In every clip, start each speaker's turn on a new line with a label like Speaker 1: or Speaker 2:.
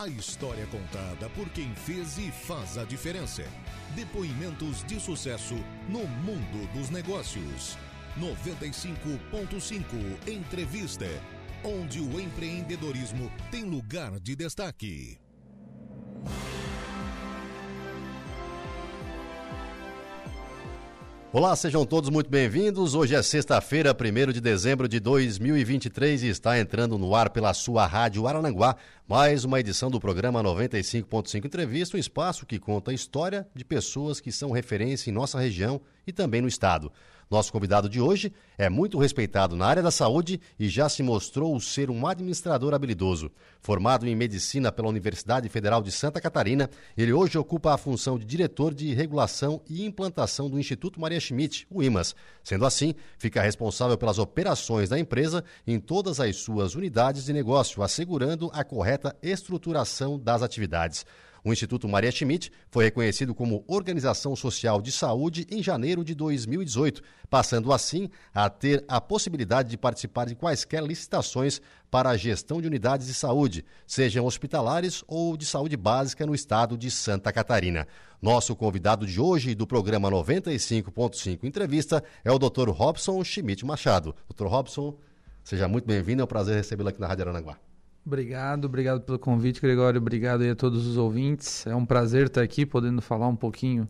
Speaker 1: A história contada por quem fez e faz a diferença. Depoimentos de sucesso no mundo dos negócios. 95.5 Entrevista, onde o empreendedorismo tem lugar de destaque.
Speaker 2: Olá, sejam todos muito bem-vindos. Hoje é sexta-feira, 1 de dezembro de 2023 e está entrando no ar pela sua rádio Arananguá mais uma edição do programa 95.5 Entrevista, um espaço que conta a história de pessoas que são referência em nossa região e também no estado. Nosso convidado de hoje é muito respeitado na área da saúde e já se mostrou ser um administrador habilidoso. Formado em medicina pela Universidade Federal de Santa Catarina, ele hoje ocupa a função de diretor de regulação e implantação do Instituto Maria Schmidt, o IMAS. Sendo assim, fica responsável pelas operações da empresa em todas as suas unidades de negócio, assegurando a correta estruturação das atividades. O Instituto Maria Schmidt foi reconhecido como Organização Social de Saúde em janeiro de 2018, passando assim a ter a possibilidade de participar de quaisquer licitações para a gestão de unidades de saúde, sejam hospitalares ou de saúde básica no estado de Santa Catarina. Nosso convidado de hoje do programa 95.5 Entrevista é o Dr. Robson Schmidt Machado. Dr. Robson, seja muito bem-vindo, é um prazer recebê-lo aqui na Rádio Aranaguá.
Speaker 3: Obrigado, obrigado pelo convite, Gregório. Obrigado a todos os ouvintes. É um prazer estar aqui, podendo falar um pouquinho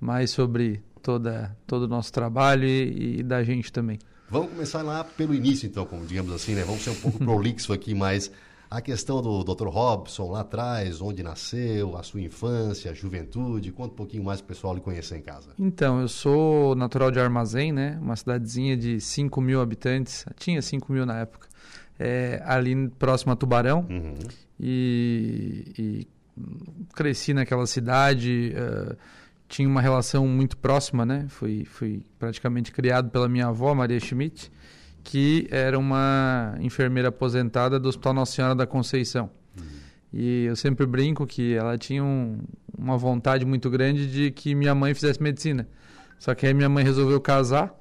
Speaker 3: mais sobre toda, todo o nosso trabalho e, e da gente também.
Speaker 2: Vamos começar lá pelo início, então, como digamos assim, né? Vamos ser um pouco prolixo aqui, mas a questão do Dr. Robson lá atrás, onde nasceu, a sua infância, a juventude, conta um pouquinho mais para o pessoal lhe conhecer em casa.
Speaker 3: Então, eu sou natural de Armazém, né? Uma cidadezinha de 5 mil habitantes, tinha 5 mil na época é, ali próximo a Tubarão. Uhum. E, e, cresci naquela cidade, uh, tinha uma relação muito próxima, né? Fui, fui praticamente criado pela minha avó, Maria Schmidt, que era uma enfermeira aposentada do Hospital Nossa Senhora da Conceição. Uhum. E eu sempre brinco que ela tinha um, uma vontade muito grande de que minha mãe fizesse medicina. Só que aí minha mãe resolveu casar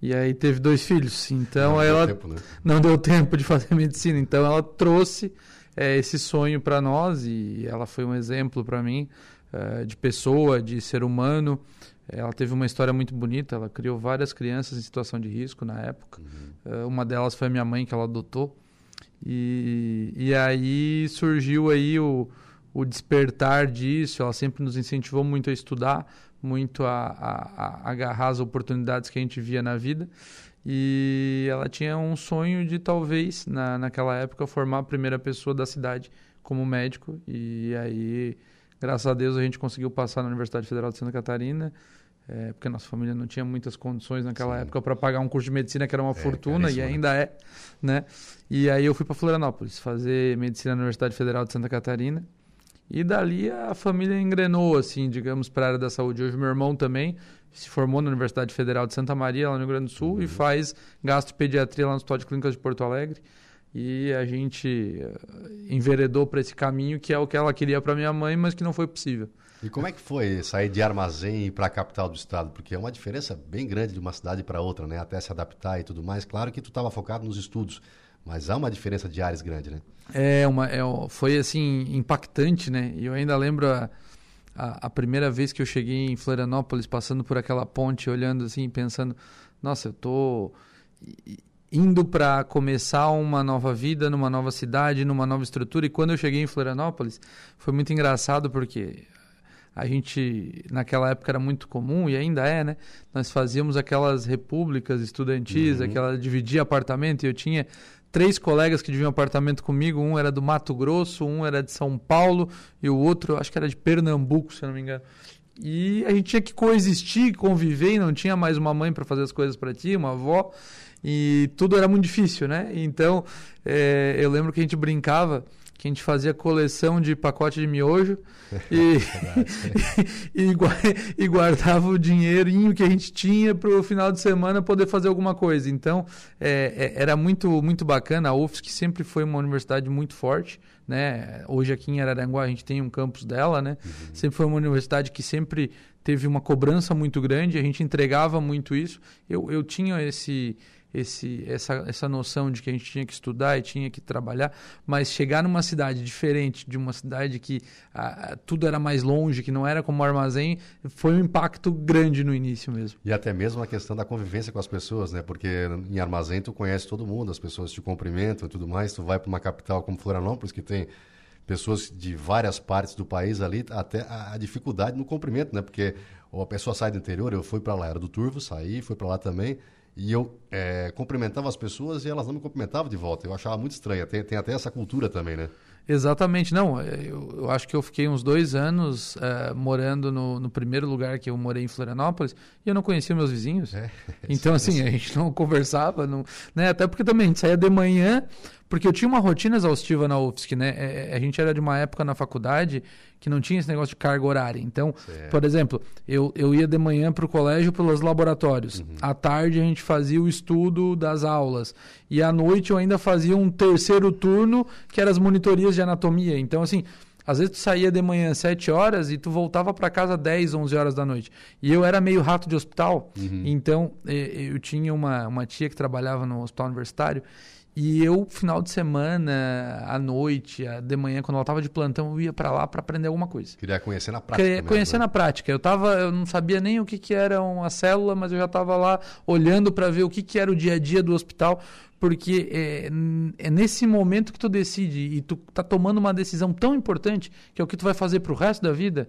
Speaker 3: e aí teve dois filhos. Então não ela deu tempo, né? não deu tempo de fazer medicina. Então ela trouxe é, esse sonho para nós e ela foi um exemplo para mim é, de pessoa, de ser humano. Ela teve uma história muito bonita. Ela criou várias crianças em situação de risco na época. Uhum. É, uma delas foi a minha mãe que ela adotou. E, e aí surgiu aí o, o despertar disso. Ela sempre nos incentivou muito a estudar muito a, a, a, agarrar as oportunidades que a gente via na vida. E ela tinha um sonho de talvez, na, naquela época, formar a primeira pessoa da cidade como médico. E aí, graças a Deus, a gente conseguiu passar na Universidade Federal de Santa Catarina. É, porque nossa família não tinha muitas condições naquela Sim. época para pagar um curso de medicina que era uma é, fortuna e né? ainda é, né? E aí eu fui para Florianópolis fazer medicina na Universidade Federal de Santa Catarina e dali a família engrenou, assim, digamos, para a área da saúde. Hoje meu irmão também se formou na Universidade Federal de Santa Maria, lá no Rio Grande do Sul, uhum. e faz gastropediatria lá no Hospital de Clínicas de Porto Alegre. E a gente uh, enveredou para esse caminho que é o que ela queria para minha mãe, mas que não foi possível.
Speaker 2: E como é que foi sair de armazém para a capital do estado? Porque é uma diferença bem grande de uma cidade para outra, né? Até se adaptar e tudo mais. Claro que tu estava focado nos estudos, mas há uma diferença de áreas grande, né?
Speaker 3: É, uma, é, foi assim, impactante, né? E eu ainda lembro a, a, a, primeira vez que eu cheguei em Florianópolis, passando por aquela ponte, olhando assim, pensando, nossa, eu tô indo para começar uma nova vida numa nova cidade, numa nova estrutura. E quando eu cheguei em Florianópolis, foi muito engraçado porque a gente naquela época era muito comum e ainda é, né? Nós fazíamos aquelas repúblicas estudantis, uhum. aquela dividir apartamento e eu tinha três colegas que dividiam apartamento comigo, um era do Mato Grosso, um era de São Paulo e o outro acho que era de Pernambuco, se eu não me engano. E a gente tinha que coexistir, conviver, e não tinha mais uma mãe para fazer as coisas para ti, uma avó, e tudo era muito difícil, né? Então, é, eu lembro que a gente brincava que a gente fazia coleção de pacote de miojo e, e, e, guardava o dinheirinho que a gente tinha para o final de semana poder fazer alguma coisa. Então, é, é, era muito, muito bacana. A UFSC sempre foi uma universidade muito forte. Né? Hoje aqui em Araranguá a gente tem um campus dela. Né? Uhum. Sempre foi uma universidade que sempre teve uma cobrança muito grande. A gente entregava muito isso. Eu, eu tinha esse esse, essa, essa noção de que a gente tinha que estudar e tinha que trabalhar, mas chegar numa cidade diferente, de uma cidade que tudo era mais longe, que não era como armazém, foi um impacto grande no início mesmo.
Speaker 2: E até mesmo a questão da convivência com as pessoas, né? Porque em armazém tu conhece todo mundo, as pessoas te cumprimentam e tudo mais, tu vai para uma capital como Florianópolis, que tem pessoas de várias partes do país ali, até a, a dificuldade no cumprimento, né? Porque a pessoa sai do interior, eu fui para lá, era do Turvo, saí, fui para lá também, e eu é, cumprimentava as pessoas e elas não me cumprimentavam de volta. Eu achava muito estranho. Tem, tem até essa cultura também, né?
Speaker 3: Exatamente. Não, é, eu, eu acho que eu fiquei uns dois anos uh, morando no, no, primeiro lugar que eu morei em Florianópolis e eu não conhecia meus vizinhos. É, então, assim, a gente não conversava, não, né? até porque também a gente saía de manhã, porque eu tinha uma rotina exaustiva na UFSC, né? É, é, a gente era de uma época na faculdade que não tinha esse negócio de carga horária. Então, certo. por exemplo, eu, eu ia de manhã para o colégio pelos laboratórios. Uhum. À tarde a gente fazia o estudo das aulas. E à noite eu ainda fazia um terceiro turno, que eram as monitorias de anatomia. Então, assim, às vezes tu saía de manhã às 7 horas e tu voltava para casa às 10, 11 horas da noite. E eu era meio rato de hospital, uhum. então eu tinha uma, uma tia que trabalhava no hospital universitário e eu, final de semana, à noite, de manhã, quando ela estava de plantão, eu ia para lá para aprender alguma coisa.
Speaker 2: Queria conhecer na prática.
Speaker 3: Queria conhecer né? na prática. Eu, tava, eu não sabia nem o que, que era uma célula, mas eu já estava lá olhando para ver o que, que era o dia a dia do hospital. Porque é, é, nesse momento que tu decide e tu tá tomando uma decisão tão importante, que é o que tu vai fazer para o resto da vida.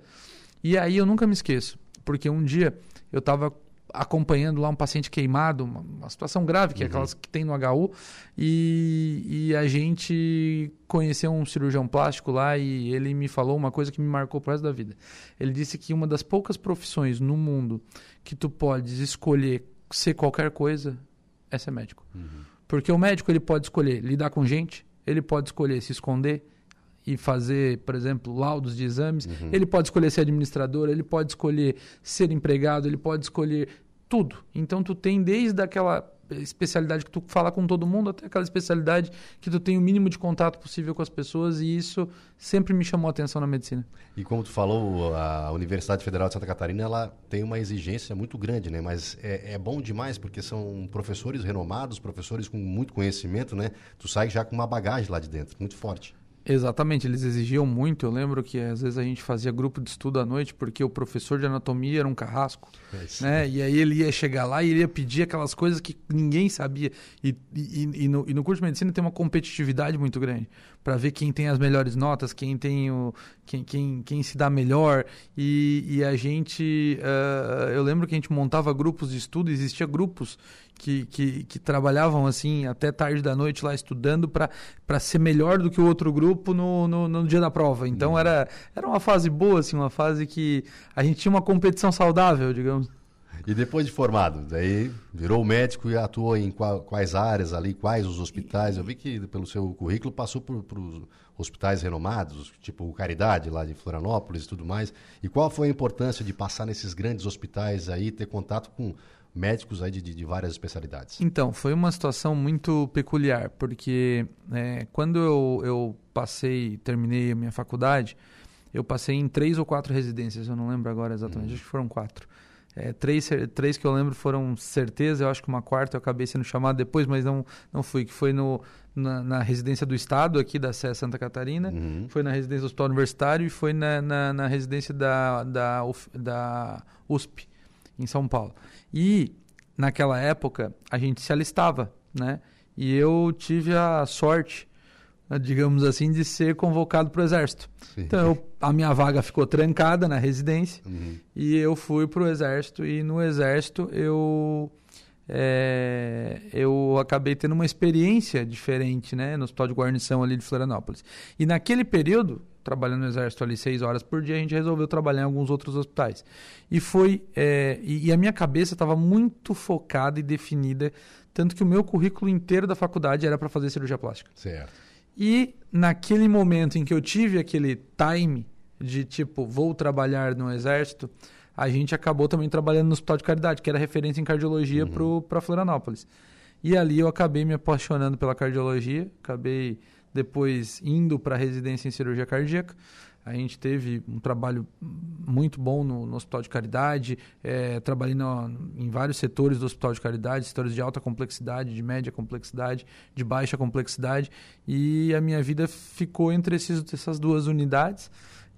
Speaker 3: E aí eu nunca me esqueço. Porque um dia eu estava acompanhando lá um paciente queimado, uma, uma situação grave, que é uhum. é aquelas que tem no HU, e, e, a gente conheceu um cirurgião plástico lá e ele me falou uma coisa que me marcou pro resto da vida. Ele disse que uma das poucas profissões no mundo que tu podes escolher ser qualquer coisa é ser médico. Uhum. Porque o médico ele pode escolher lidar com gente, ele pode escolher se esconder, e fazer, por exemplo, laudos de exames. Uhum. Ele pode escolher ser administrador, ele pode escolher ser empregado, ele pode escolher tudo. Então tu tem desde aquela especialidade que tu fala com todo mundo até aquela especialidade que tu tem o mínimo de contato possível com as pessoas e isso sempre me chamou a atenção na medicina.
Speaker 2: E como tu falou, a Universidade Federal de Santa Catarina ela tem uma exigência muito grande, né? Mas é, é bom demais porque são professores renomados, professores com muito conhecimento, né? Tu sai já com uma bagagem lá de dentro, muito forte.
Speaker 3: Exatamente, eles exigiam muito. Eu lembro que às vezes a gente fazia grupo de estudo à noite porque o professor de anatomia era um carrasco, é né? E aí ele ia chegar lá e ele ia pedir aquelas coisas que ninguém sabia. E, e, e, no, e no curso de medicina tem uma competitividade muito grande para ver quem tem as melhores notas, quem tem o, quem, quem, quem se dá melhor. E, e a gente, uh, eu lembro que a gente montava grupos de estudo, existia grupos que, que, que, trabalhavam assim até tarde da noite lá estudando para ser melhor do que o outro grupo no, no, no dia da prova. Então uhum. era, era uma fase boa, assim, uma fase que a gente tinha uma competição saudável, digamos.
Speaker 2: E depois de formado, daí virou médico e atuou em quais áreas ali, quais os hospitais? Eu vi que pelo seu currículo passou por, por hospitais renomados, tipo Caridade lá de Florianópolis e tudo mais. E qual foi a importância de passar nesses grandes hospitais aí, ter contato com médicos aí de, de, de, várias especialidades?
Speaker 3: Então, foi uma situação muito peculiar, porque é, quando eu, eu passei, terminei a minha faculdade, eu passei em três ou quatro residências, eu não lembro agora exatamente, hum. acho que foram quatro. É, três, três que eu lembro foram certeza, eu acho que uma quarta eu acabei sendo chamado depois, mas não, não fui, que foi no, na, na residência do Estado aqui da SE Santa Catarina, uhum. foi na residência do Hospital Universitário e foi na, na, na residência da, da, da USP, em São Paulo. E naquela época a gente se alistava, né? E eu tive a sorte, digamos assim, de ser convocado para o exército. Sim. Então eu, a minha vaga ficou trancada na residência uhum. e eu fui para o exército e no exército eu é, eu acabei tendo uma experiência diferente, né, no hospital de guarnição ali de Florianópolis. E naquele período trabalhando no exército ali seis horas por dia, a gente resolveu trabalhar em alguns outros hospitais. E foi. É, e, e, a minha cabeça estava muito focada e definida, tanto que o meu currículo inteiro da faculdade era para fazer cirurgia plástica.
Speaker 2: Certo.
Speaker 3: E naquele momento em que eu tive aquele time de tipo, vou trabalhar no exército, a gente acabou também trabalhando no Hospital de Caridade, que era referência em cardiologia uhum. para Florianópolis. E ali eu acabei me apaixonando pela cardiologia, acabei depois indo para a residência em cirurgia cardíaca. A gente teve um trabalho muito bom no, no Hospital de Caridade, é, trabalhei no, em vários setores do Hospital de Caridade, setores de alta complexidade, de média complexidade, de baixa complexidade, e a minha vida ficou entre esses, essas duas unidades.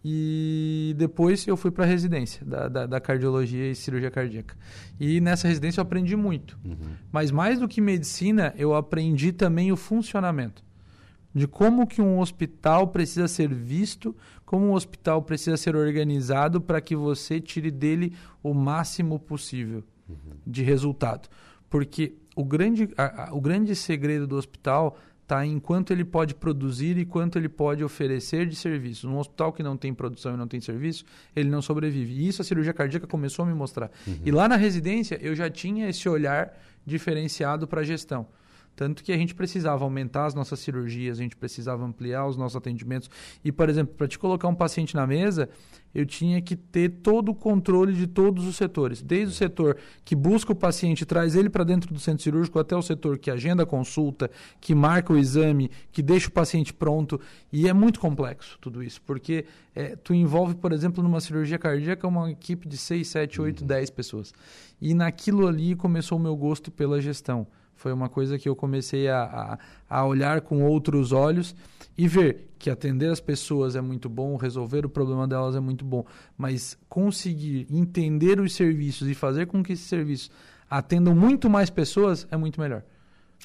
Speaker 3: E depois eu fui para a residência da, da, da, cardiologia e cirurgia cardíaca. E nessa residência eu aprendi muito. Uhum. Mas mais do que medicina, eu aprendi também o funcionamento. De como que um hospital precisa ser visto, como um hospital precisa ser organizado para que você tire dele o máximo possível uhum. de resultado. Porque o grande, a, a, o grande segredo do hospital está em quanto ele pode produzir e quanto ele pode oferecer de serviço. Um hospital que não tem produção e não tem serviço, ele não sobrevive. E isso a cirurgia cardíaca começou a me mostrar. Uhum. E lá na residência eu já tinha esse olhar diferenciado para a gestão. Tanto que a gente precisava aumentar as nossas cirurgias, a gente precisava ampliar os nossos atendimentos. E, por exemplo, para te colocar um paciente na mesa, eu tinha que ter todo o controle de todos os setores. Desde o setor que busca o paciente, traz ele para dentro do centro cirúrgico, até o setor que agenda a consulta, que marca o exame, que deixa o paciente pronto. E é muito complexo tudo isso, porque é, tu envolve, por exemplo, numa cirurgia cardíaca, uma equipe de 6, 7, 8, 10 pessoas. E naquilo ali começou o meu gosto pela gestão. Foi uma coisa que eu comecei a, a, a, olhar com outros olhos e ver que atender as pessoas é muito bom, resolver o problema delas é muito bom, mas conseguir entender os serviços e fazer com que esses serviços atendam muito mais pessoas é muito melhor.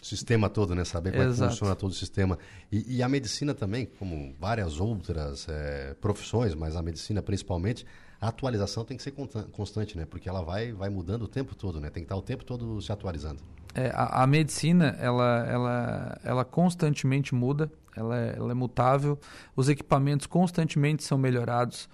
Speaker 2: O sistema todo, né? Saber como é que funciona todo o sistema. E, e, a medicina também, como várias outras é, profissões, mas a medicina principalmente, a atualização tem que ser constante, né? Porque ela vai, vai mudando o tempo todo, né? Tem que estar o tempo todo se atualizando.
Speaker 3: É, a, a, medicina, ela, ela, ela constantemente muda, ela é, ela é mutável, os equipamentos constantemente são melhorados,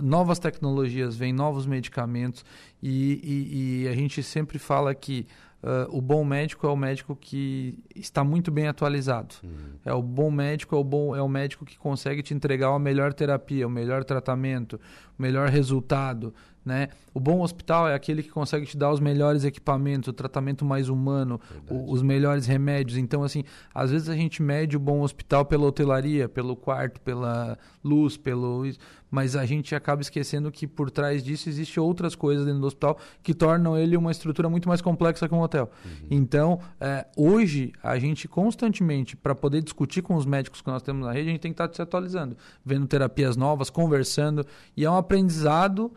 Speaker 3: novas tecnologias vêm, novos medicamentos, e, e, e a gente sempre fala que Uh, o bom médico é o médico que está muito bem atualizado. Uhum. É o bom médico é o bom é o médico que consegue te entregar a melhor terapia, o melhor tratamento, o melhor resultado, né? O bom hospital é aquele que consegue te dar os melhores equipamentos, o tratamento mais humano, o, os melhores remédios. Então, assim, às vezes a gente mede o bom hospital pela hotelaria, pelo quarto, pela luz, pelo mas a gente acaba esquecendo que por trás disso existe outras coisas dentro do hospital que tornam ele uma estrutura muito mais complexa que um hotel. Uhum. Então, é, hoje a gente constantemente para poder discutir com os médicos que nós temos na rede, a gente tem que estar se atualizando, vendo terapias novas, conversando e é um aprendizado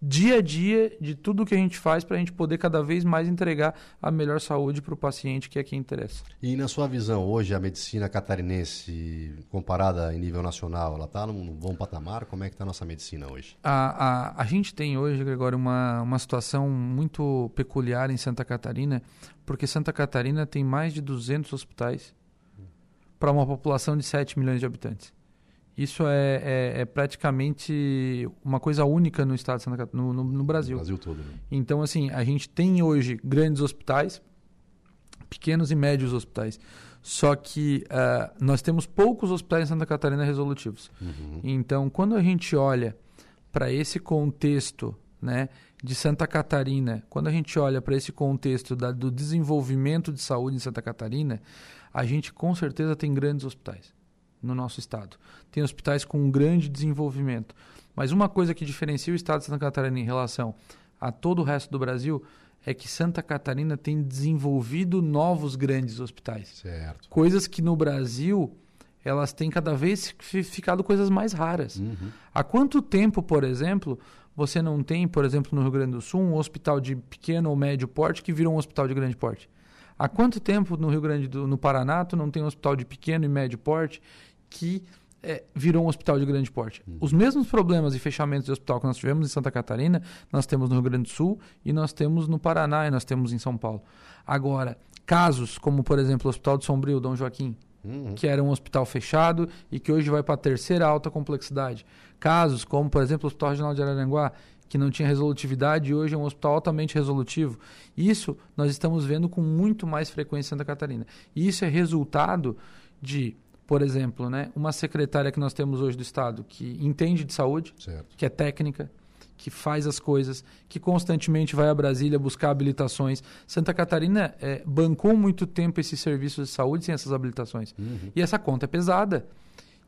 Speaker 3: dia a dia de tudo que a gente faz para a gente poder cada vez mais entregar a melhor saúde para o paciente, que é quem interessa.
Speaker 2: E na sua visão, hoje a medicina catarinense, comparada em nível nacional, ela está num bom patamar? Como é que está a nossa medicina hoje?
Speaker 3: A, a, a gente tem hoje, Gregório, uma, uma situação muito peculiar em Santa Catarina, porque Santa Catarina tem mais de 200 hospitais para uma população de 7 milhões de habitantes. Isso é, é, é, praticamente uma coisa única no estado de Santa Catarina, no, no, no Brasil.
Speaker 2: No Brasil todo. Né?
Speaker 3: Então, assim, a gente tem hoje grandes hospitais, pequenos e médios hospitais. Só que uh, nós temos poucos hospitais em Santa Catarina resolutivos. Uhum. Então, quando a gente olha para esse contexto né, de Santa Catarina, quando a gente olha para esse contexto da, do desenvolvimento de saúde em Santa Catarina, a gente com certeza tem grandes hospitais no nosso estado. Tem hospitais com um grande desenvolvimento. Mas uma coisa que diferencia o estado de Santa Catarina em relação a todo o resto do Brasil é que Santa Catarina tem desenvolvido novos grandes hospitais.
Speaker 2: Certo.
Speaker 3: Coisas que no Brasil elas têm cada vez ficado coisas mais raras. Uhum. Há quanto tempo, por exemplo, você não tem, por exemplo, no Rio Grande do Sul, um hospital de pequeno ou médio porte que virou um hospital de grande porte? Há quanto tempo no Rio Grande do no Paraná tu não tem um hospital de pequeno e médio porte que é, virou um hospital de grande porte. Uhum. Os mesmos problemas e fechamentos de hospital que nós tivemos em Santa Catarina, nós temos no Rio Grande do Sul e nós temos no Paraná e nós temos em São Paulo. Agora, casos como, por exemplo, o Hospital de Sombrio, Dom Joaquim, uhum. que era um hospital fechado e que hoje vai para a terceira alta complexidade. Casos como, por exemplo, o Hospital Regional de Araranguá, que não tinha resolutividade e hoje é um hospital altamente resolutivo. Isso nós estamos vendo com muito mais frequência em Santa Catarina. E isso é resultado de por exemplo, né, uma secretária que nós temos hoje do Estado que entende de saúde, certo. que é técnica, que faz as coisas, que constantemente vai a Brasília buscar habilitações. Santa Catarina é, bancou muito tempo esses serviços de saúde sem essas habilitações. Uhum. E essa conta é pesada.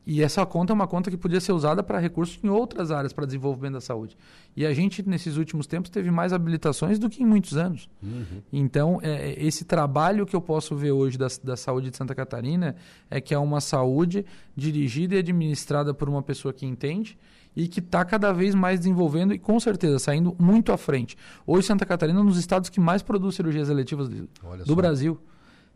Speaker 3: E essa conta é uma conta que podia ser usada para recursos em outras áreas para desenvolvimento da saúde. E a gente, nesses últimos tempos, teve mais habilitações do que em muitos anos. Uhum. Então, é, é, esse trabalho que eu posso ver hoje da, da saúde de Santa Catarina é que é uma saúde dirigida e administrada por uma pessoa que entende e que está cada vez mais desenvolvendo e, com certeza, saindo muito à frente. Hoje, Santa Catarina é um dos estados que mais produz cirurgias eletivas do, do Brasil.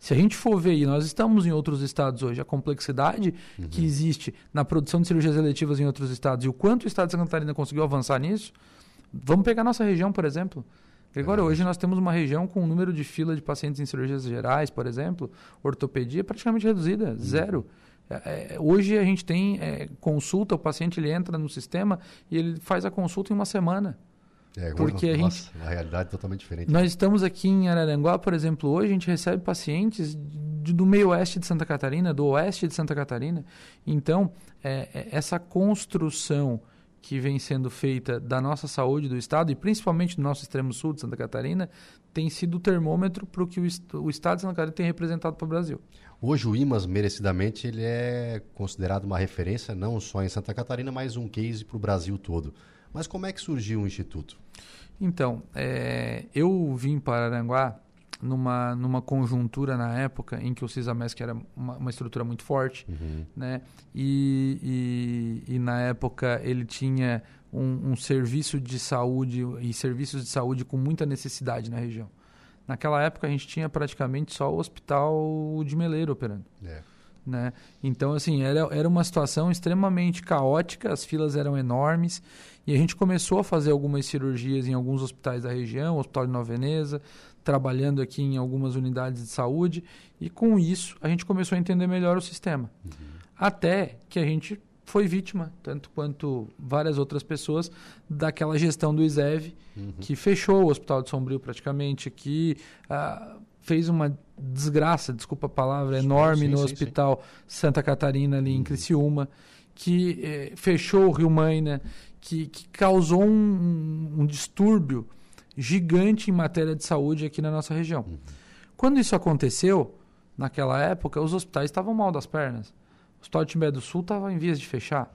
Speaker 3: Se a gente for ver, e nós estamos em outros estados hoje, a complexidade uhum. que existe na produção de cirurgias eletivas em outros estados e o quanto o estado de Santa Catarina conseguiu avançar nisso, vamos pegar nossa região, por exemplo. Gregório, é. hoje nós temos uma região com um número de fila de pacientes em cirurgias gerais, por exemplo, ortopedia praticamente reduzida, uhum. zero. É, é, hoje a gente tem é, consulta, o paciente ele entra no sistema e ele faz a consulta em uma semana.
Speaker 2: É, porque uma, a gente, uma realidade totalmente diferente.
Speaker 3: Nós estamos aqui em Araranguá, por exemplo, hoje a gente recebe pacientes de, do meio oeste de Santa Catarina, do oeste de Santa Catarina. Então, é, é, essa construção que vem sendo feita da nossa saúde do estado e principalmente do nosso extremo sul de Santa Catarina tem sido o termômetro para o que o, o estado de Santa Catarina tem representado para o Brasil.
Speaker 2: Hoje o IMAS, merecidamente, ele é considerado uma referência não só em Santa Catarina, mas um case para o Brasil todo. Mas como é que surgiu o Instituto?
Speaker 3: Então, é, eu vim para Aranguá numa, numa conjuntura na época em que o CISAMESC era uma, uma estrutura muito forte, uhum. né? E, e, e, na época ele tinha um, um, serviço de saúde e serviços de saúde com muita necessidade na região. Naquela época a gente tinha praticamente só o hospital de Meleiro operando. É. Né? Então, assim, era, era uma situação extremamente caótica, as filas eram enormes e a gente começou a fazer algumas cirurgias em alguns hospitais da região, o Hospital de Nova Veneza, trabalhando aqui em algumas unidades de saúde e com isso a gente começou a entender melhor o sistema. Uhum. Até que a gente foi vítima, tanto quanto várias outras pessoas, daquela gestão do ISEV, uhum. que fechou o Hospital de Sombrio praticamente, que ah, fez uma desgraça, desculpa a palavra, enorme sim, no sim, Hospital. Santa Catarina, ali uhum. em Criciúma, que eh, fechou o Rio Maina, que, que causou um, um, distúrbio gigante em matéria de saúde aqui na nossa região. Uhum. Quando isso aconteceu, naquela época, os hospitais estavam mal das pernas. O Hospital de Timbé do Sul estava em vias de fechar.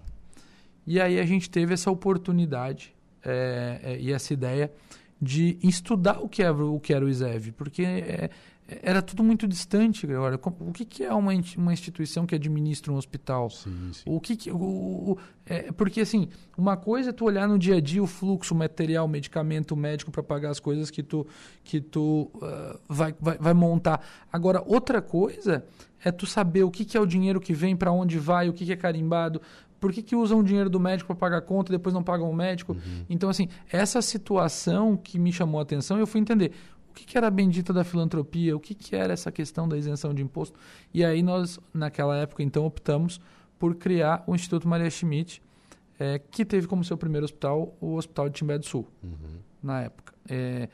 Speaker 3: E aí a gente teve essa oportunidade é, é, e essa ideia de estudar o que era o, que era o ISEV, porque é, era tudo muito distante agora. O que, que é uma, uma instituição que administra um hospital? Sim, sim. O que, que o, o, é, porque assim, uma coisa é tu olhar no dia a dia o fluxo, material, medicamento, médico para pagar as coisas que tu que tu uh, vai, vai, vai montar. Agora outra coisa é tu saber o que, que é o dinheiro que vem, para onde vai, o que, que é carimbado, por que, que usam o dinheiro do médico para pagar a conta e depois não pagam o médico? Uhum. Então, assim, essa situação que me chamou a atenção, eu fui entender que, que era a bendita da filantropia, o que, que era essa questão da isenção de imposto. E aí nós, naquela época, então, optamos por criar o Instituto Maria Schmidt, é, que teve como seu primeiro hospital o Hospital de Timbé do Sul, uhum. na época. É,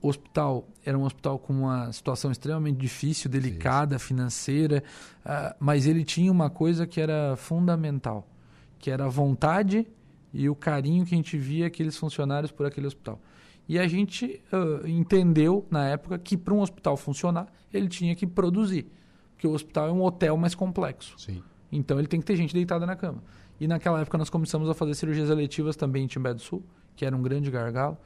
Speaker 3: o hospital era um hospital com uma situação extremamente difícil, delicada, Sim. financeira, uh, mas ele tinha uma coisa que era fundamental, que era a vontade e o carinho que a gente via aqueles funcionários por aquele hospital. E a gente uh, entendeu na época que para um hospital funcionar, ele tinha que produzir, porque o hospital é um hotel mais complexo. Sim. Então ele tem que ter gente deitada na cama. E naquela época nós começamos a fazer cirurgias eletivas também em Timbé do Sul, que era um grande gargalo.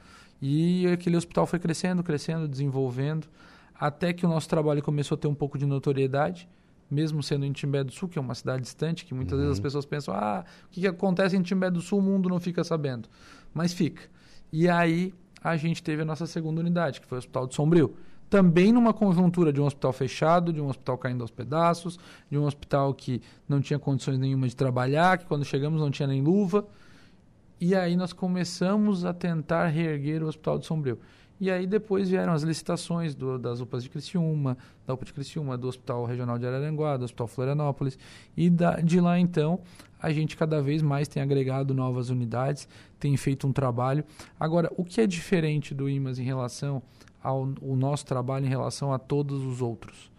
Speaker 3: E aquele hospital foi crescendo, crescendo, desenvolvendo, até que o nosso trabalho começou a ter um pouco de notoriedade, mesmo sendo em Timbé do Sul, que é uma cidade distante, que muitas uhum. vezes as pessoas pensam, ah, o que, que acontece em Timbé do Sul, o mundo não fica sabendo. Mas fica. E aí a gente teve a nossa segunda unidade, que foi o Hospital de Sombrio. Também numa conjuntura de um hospital fechado, de um hospital caindo aos pedaços, de um hospital que não tinha condições nenhuma de trabalhar, que quando chegamos não tinha nem luva. E aí nós começamos a tentar reerguer o Hospital de Sombrio. E aí depois vieram as licitações do, das UPAs de Criciúma, da UPA de Criciúma, do Hospital Regional de Araranguá, do Hospital Florianópolis. E da, de lá então a gente cada vez mais tem agregado novas unidades, tem feito um trabalho. Agora, o que é diferente do IMAS em relação ao nosso trabalho em relação a todos os outros?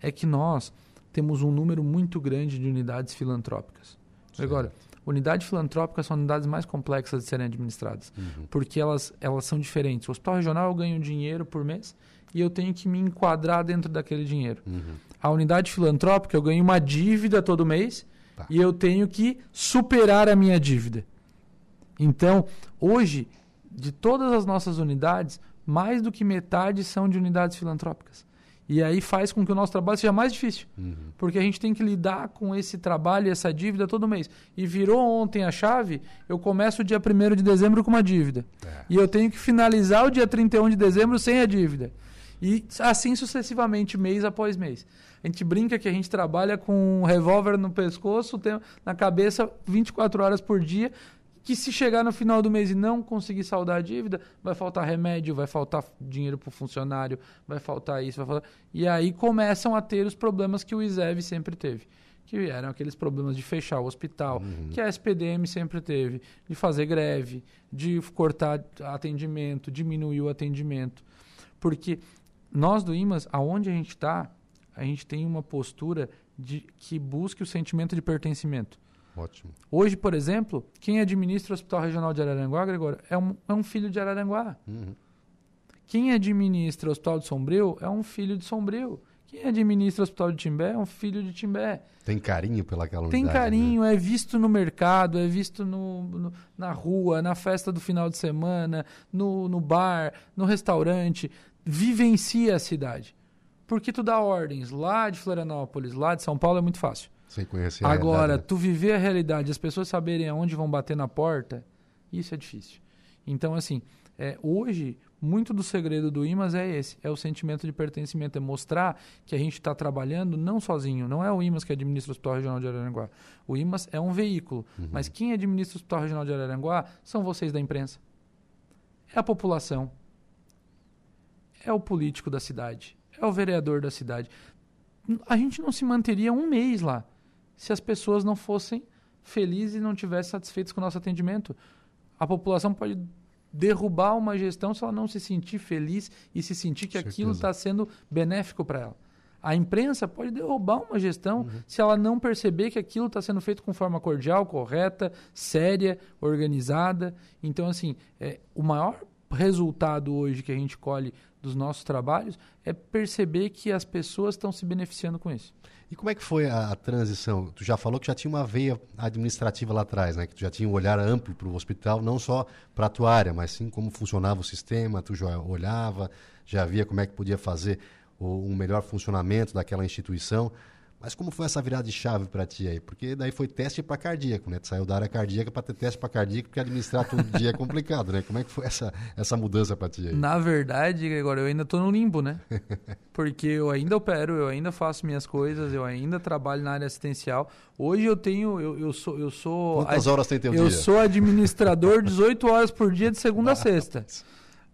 Speaker 3: É que nós temos um número muito grande de unidades filantrópicas. Certo. Agora, Unidades filantrópicas são unidades mais complexas de serem administradas, uhum. porque elas, elas são diferentes. O hospital regional eu ganho dinheiro por mês e eu tenho que me enquadrar dentro daquele dinheiro. Uhum. A unidade filantrópica eu ganho uma dívida todo mês Tá. E eu tenho que superar a minha dívida. Então, hoje, de todas as nossas unidades, mais do que metade são de unidades filantrópicas. E aí faz com que o nosso trabalho seja mais difícil. Uhum. Porque a gente tem que lidar com esse trabalho e essa dívida todo mês. E virou ontem a chave, eu começo o dia 1 de dezembro com uma dívida. É. E eu tenho que finalizar o dia 31 de dezembro sem a dívida. E assim sucessivamente, mês após mês. A gente brinca que a gente trabalha com um revólver no pescoço, na cabeça, 24 horas por dia, que se chegar no final do mês e não conseguir saldar a dívida, vai faltar remédio, vai faltar dinheiro para o funcionário, vai faltar isso, vai faltar... E aí começam a ter os problemas que o ISEV sempre teve. Que eram aqueles problemas de fechar o hospital, uhum. que a SPDM sempre teve, de fazer greve, de cortar atendimento, diminuir o atendimento. Porque nós do IMAS, aonde a gente está, a gente tem uma postura de que busque o sentimento de pertencimento.
Speaker 2: Ótimo.
Speaker 3: Hoje, por exemplo, quem administra o Hospital Regional de Araranguá, Gregório, é um, é um filho de Araranguá. Uhum. Quem administra o Hospital de Sombrio é um filho de Sombrio. Quem administra o Hospital de Timbé é um filho de Timbé.
Speaker 2: Tem carinho pelaquela
Speaker 3: unidade. Tem né? carinho, né? é visto no mercado, é visto no, no, na rua, na festa do final de semana, no, no bar, no restaurante. Vivencia a cidade. Porque tu dá ordens lá de Florianópolis, lá de São Paulo é muito fácil.
Speaker 2: Sem conhecer
Speaker 3: a Agora, né? tu viver a realidade, as pessoas saberem aonde vão bater na porta, isso é difícil. Então, assim, é, hoje, muito do segredo do IMAS é esse, é o sentimento de pertencimento, é mostrar que a gente está trabalhando não sozinho, não é o IMAS que administra o Hospital Regional de Araranguá. O IMAS é um veículo, uhum. mas quem administra o Hospital Regional de Araranguá são vocês da imprensa. É a população. É o político da cidade. É o vereador da cidade. A gente não se manteria um mês lá se as pessoas não fossem felizes e não tivessem satisfeitas com o nosso atendimento. A população pode derrubar uma gestão se ela não se sentir feliz e se sentir que aquilo está sendo benéfico para ela. A imprensa pode derrubar uma gestão uhum. se ela não perceber que aquilo está sendo feito com forma cordial, correta, séria, organizada. Então, assim, é, o maior resultado hoje que a gente colhe dos nossos trabalhos é perceber que as pessoas estão se beneficiando com isso.
Speaker 2: E como é que foi a, a, transição? Tu já falou que já tinha uma veia administrativa lá atrás, né? Que tu já tinha um olhar amplo para o hospital, não só para a tua área, mas sim como funcionava o sistema, tu já olhava, já via como é que podia fazer o, um melhor funcionamento daquela instituição. Mas como foi essa virada de chave para ti aí? Porque daí foi teste para cardíaco, né? Tu saiu da área cardíaca para ter teste para cardíaco, porque administrar todo dia é complicado, né? Como é que foi essa, essa mudança para ti aí?
Speaker 3: Na verdade, agora eu ainda estou no limbo, né? Porque eu ainda opero, eu ainda faço minhas coisas, eu ainda trabalho na área assistencial. Hoje eu tenho, eu, eu sou, eu sou.
Speaker 2: Quantas horas tem teu
Speaker 3: eu
Speaker 2: dia?
Speaker 3: Eu sou administrador 18 horas por dia de segunda a sexta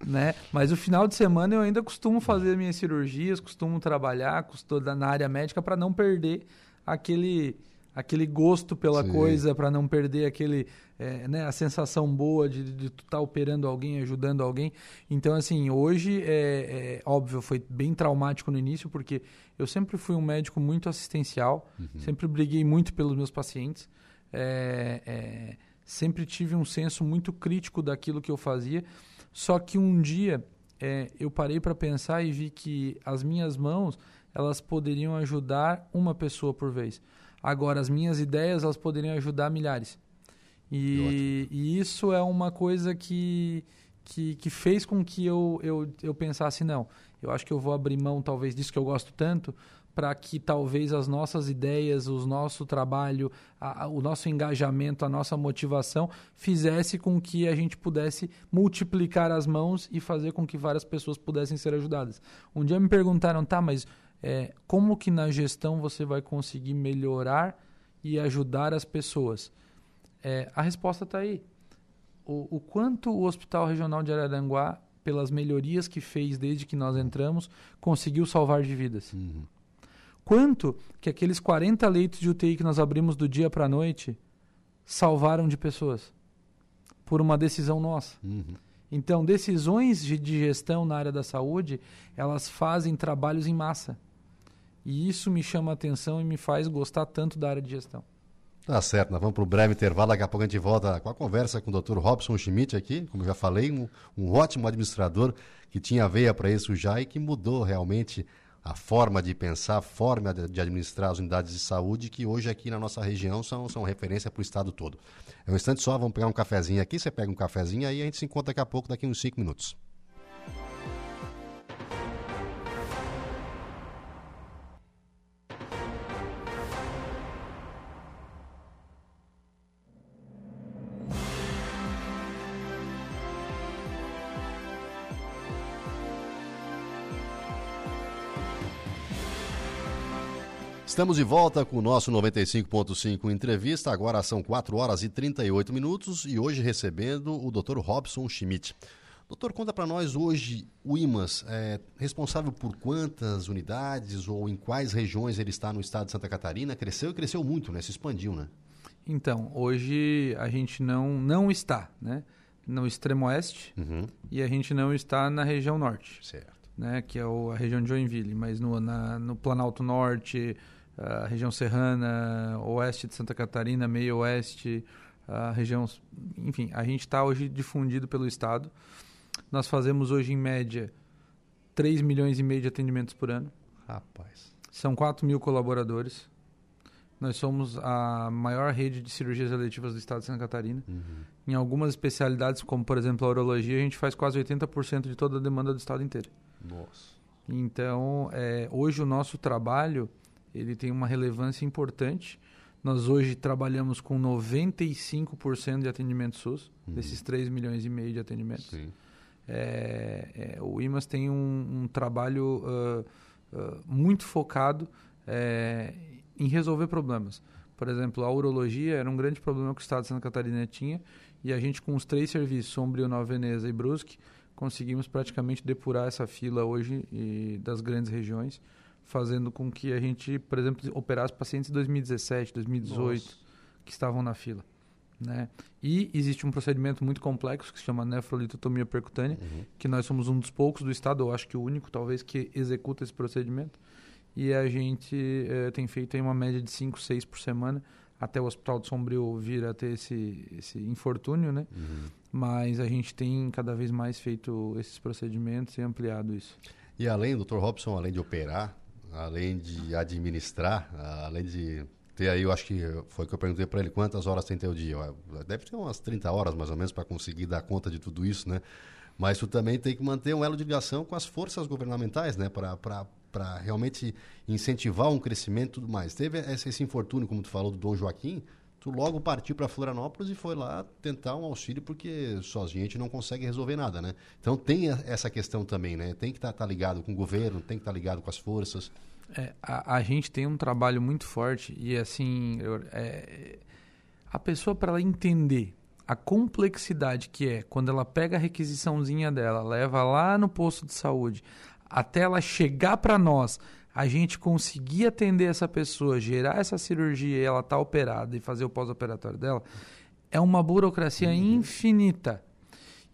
Speaker 3: né? Mas o final de semana eu ainda costumo fazer minhas cirurgias, costumo trabalhar costumo na área médica para não perder aquele aquele gosto pela Sim. coisa, para não perder aquele é, né, a sensação boa de, estar tá operando alguém, ajudando alguém. Então, assim, hoje é, é, óbvio, foi bem traumático no início, porque eu sempre fui um médico muito assistencial, uhum. sempre briguei muito pelos meus pacientes, é, é sempre tive um senso muito crítico daquilo que eu fazia. Só que um dia é, eu parei para pensar e vi que as minhas mãos elas poderiam ajudar uma pessoa por vez. Agora, as minhas ideias elas poderiam ajudar milhares. E, e isso é uma coisa que, que, que, fez com que eu, eu, eu pensasse, não, eu acho que eu vou abrir mão talvez disso que eu gosto tanto para que talvez as nossas ideias, o nosso trabalho, a, o nosso engajamento, a nossa motivação fizesse com que a gente pudesse multiplicar as mãos e fazer com que várias pessoas pudessem ser ajudadas. Um dia me perguntaram, tá, mas é, como que na gestão você vai conseguir melhorar e ajudar as pessoas? É, a resposta está aí. O, o quanto o Hospital Regional de Araranguá, pelas melhorias que fez desde que nós entramos, conseguiu salvar de vidas. Uhum quanto que aqueles 40 leitos de UTI que nós abrimos do dia para a noite salvaram de pessoas por uma decisão nossa. Uhum. Então, decisões de, de gestão na área da saúde, elas fazem trabalhos em massa. E isso me chama a atenção e me faz gostar tanto da área de gestão.
Speaker 2: Tá certo, nós vamos para o breve intervalo, daqui a pouco a gente volta com a conversa com o Dr. Robson Schmidt aqui, como já falei, um, um ótimo administrador que tinha veia para isso já e que mudou realmente a forma de pensar, a forma de administrar as unidades de saúde, que hoje aqui na nossa região são, são referência para o estado todo. É um instante só, vamos pegar um cafezinho aqui, você pega um cafezinho aí a gente se encontra daqui a pouco, daqui uns cinco minutos. Estamos de volta com o nosso 95.5 entrevista. Agora são 4 horas e 38 minutos e hoje recebendo o Dr. Robson Schmidt. Doutor, conta para nós hoje o IMAS é responsável por quantas unidades ou em quais regiões ele está no estado de Santa Catarina? Cresceu e cresceu muito, né? Se expandiu, né?
Speaker 3: Então, hoje a gente não, não está, né? No extremo oeste uhum. e a gente não está na região norte.
Speaker 2: Certo.
Speaker 3: Né, que é o, a região de Joinville, mas no, na, no Planalto Norte, a região serrana, oeste de Santa Catarina, meio oeste, a região, enfim, a gente está hoje difundido pelo estado. Nós fazemos hoje em média 3 milhões e meio de atendimentos por ano.
Speaker 2: Rapaz.
Speaker 3: São 4 mil colaboradores. Nós somos a maior rede de cirurgias eletivas do estado de Santa Catarina. Uhum. Em algumas especialidades, como por exemplo a urologia, a gente faz quase 80% de toda a demanda do estado inteiro.
Speaker 2: Nossa.
Speaker 3: Então, é, hoje o nosso trabalho ele tem uma relevância importante. Nós hoje trabalhamos com 95% de atendimento SUS, uhum. desses 3 milhões e meio de atendimentos. É, é, o IMAS tem um, um trabalho uh, uh, muito focado é, em resolver problemas. Por exemplo, a urologia era um grande problema que o Estado de Santa Catarina tinha e a gente, com os três serviços, Sombrio, Nova Veneza e Brusque, conseguimos praticamente depurar essa fila hoje das grandes regiões fazendo com que a gente, por exemplo, operasse pacientes de 2017, 2018 Nossa. que estavam na fila. Né? E existe um procedimento muito complexo que se chama nefrolitotomia percutânea, uhum. que nós somos um dos poucos do estado, eu acho que o único talvez, que executa esse procedimento. E a gente eh, tem feito aí uma média de 5, 6 por semana, até o Hospital de Sombrio vir a ter esse, esse infortúnio, né? Uhum. Mas a gente tem cada vez mais feito esses procedimentos e ampliado isso.
Speaker 2: E além, Dr. Robson, além de operar, além de administrar, além de ter aí, eu acho que foi que eu perguntei para ele, quantas horas tem teu dia? Deve ter umas 30 horas mais ou menos para conseguir dar conta de tudo isso, né? Mas tu também tem que manter um elo de ligação com as forças governamentais, né? Para realmente incentivar um crescimento e tudo mais. Teve esse, esse infortúnio, como tu falou, do Dom Joaquim, tu logo partiu para Florianópolis e foi lá tentar um auxílio porque sozinho a gente não consegue resolver nada, né? Então tem essa questão também, né? Tem que estar tá, tá ligado com o governo, tem que estar tá ligado com as forças.
Speaker 3: É, a, a, gente tem um trabalho muito forte e assim eu, é, a pessoa para ela entender a complexidade que é quando ela pega a requisiçãozinha dela, leva lá no posto de saúde, até ela chegar para nós, a gente conseguir atender essa pessoa, gerar essa cirurgia e ela tá operada e fazer o pós-operatório dela, é uma burocracia uhum. infinita.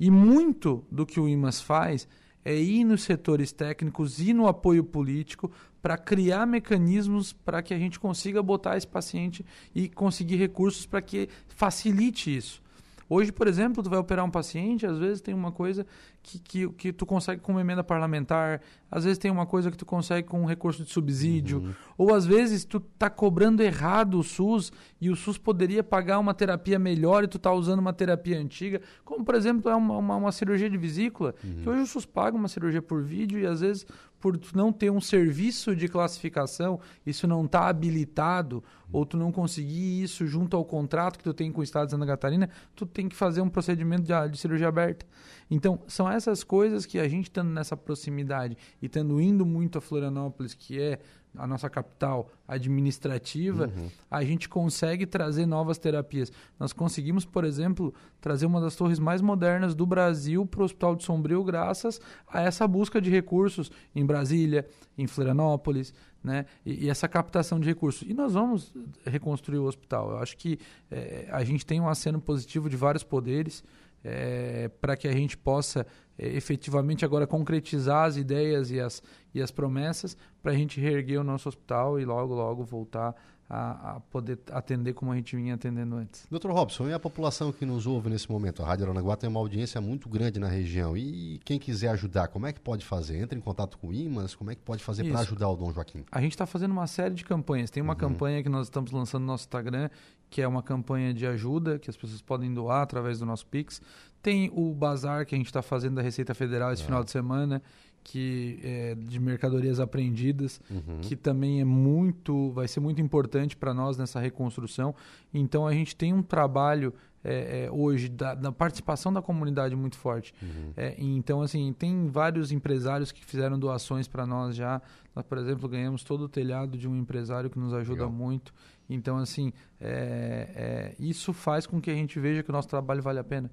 Speaker 3: E muito do que o IMAS faz é ir nos setores técnicos e no apoio político para criar mecanismos para que a gente consiga botar esse paciente e conseguir recursos para que facilite isso. Hoje, por exemplo, tu vai operar um paciente, às vezes tem uma coisa que, que, que tu consegue com uma emenda parlamentar, às vezes tem uma coisa que tu consegue com um recurso de subsídio, uhum. ou às vezes tu tá cobrando errado o SUS e o SUS poderia pagar uma terapia melhor e tu tá usando uma terapia antiga, como por exemplo é uma, uma, uma cirurgia de vesícula, uhum. que hoje o SUS paga uma cirurgia por vídeo e às vezes por tu não ter um serviço de classificação, isso não está habilitado, ou tu não conseguir isso junto ao contrato que tu tem com o Estado de Santa Catarina, tu tem que fazer um procedimento de, de cirurgia aberta. Então, são essas coisas que a gente estando nessa proximidade e estando indo muito a Florianópolis, que é a nossa capital administrativa, uhum. a gente consegue trazer novas terapias. Nós conseguimos, por exemplo, trazer uma das torres mais modernas do Brasil para o Hospital de Sombrio, graças a essa busca de recursos em Brasília, em Florianópolis, né? E, e essa captação de recursos. E nós vamos reconstruir o hospital. Eu acho que é, a gente tem um aceno positivo de vários poderes é, para que a gente possa é, efetivamente agora concretizar as ideias e as, e as promessas para a gente reerguer o nosso hospital e logo, logo voltar a, a, poder atender como a gente vinha atendendo antes.
Speaker 2: Doutor Robson, e a população que nos ouve nesse momento? A Rádio Aranaguá tem uma audiência muito grande na região. E quem quiser ajudar, como é que pode fazer? Entra em contato com o IMAS? Como é que pode fazer para ajudar o Dom Joaquim?
Speaker 3: A gente está fazendo uma série de campanhas. Tem uma uhum. campanha que nós estamos lançando no nosso Instagram, que é uma campanha de ajuda, que as pessoas podem doar através do nosso Pix. Tem o bazar que a gente está fazendo da Receita Federal esse é. final de semana, que é, de mercadorias apreendidas, uhum. que também é muito, vai ser muito importante para nós nessa reconstrução. Então a gente tem um trabalho é, é, hoje da, da, participação da comunidade muito forte. Uhum. É, então assim tem vários empresários que fizeram doações para nós já. Nós, por exemplo, ganhamos todo o telhado de um empresário que nos ajuda Legal. muito. Então assim é, é, isso faz com que a gente veja que o nosso trabalho vale a pena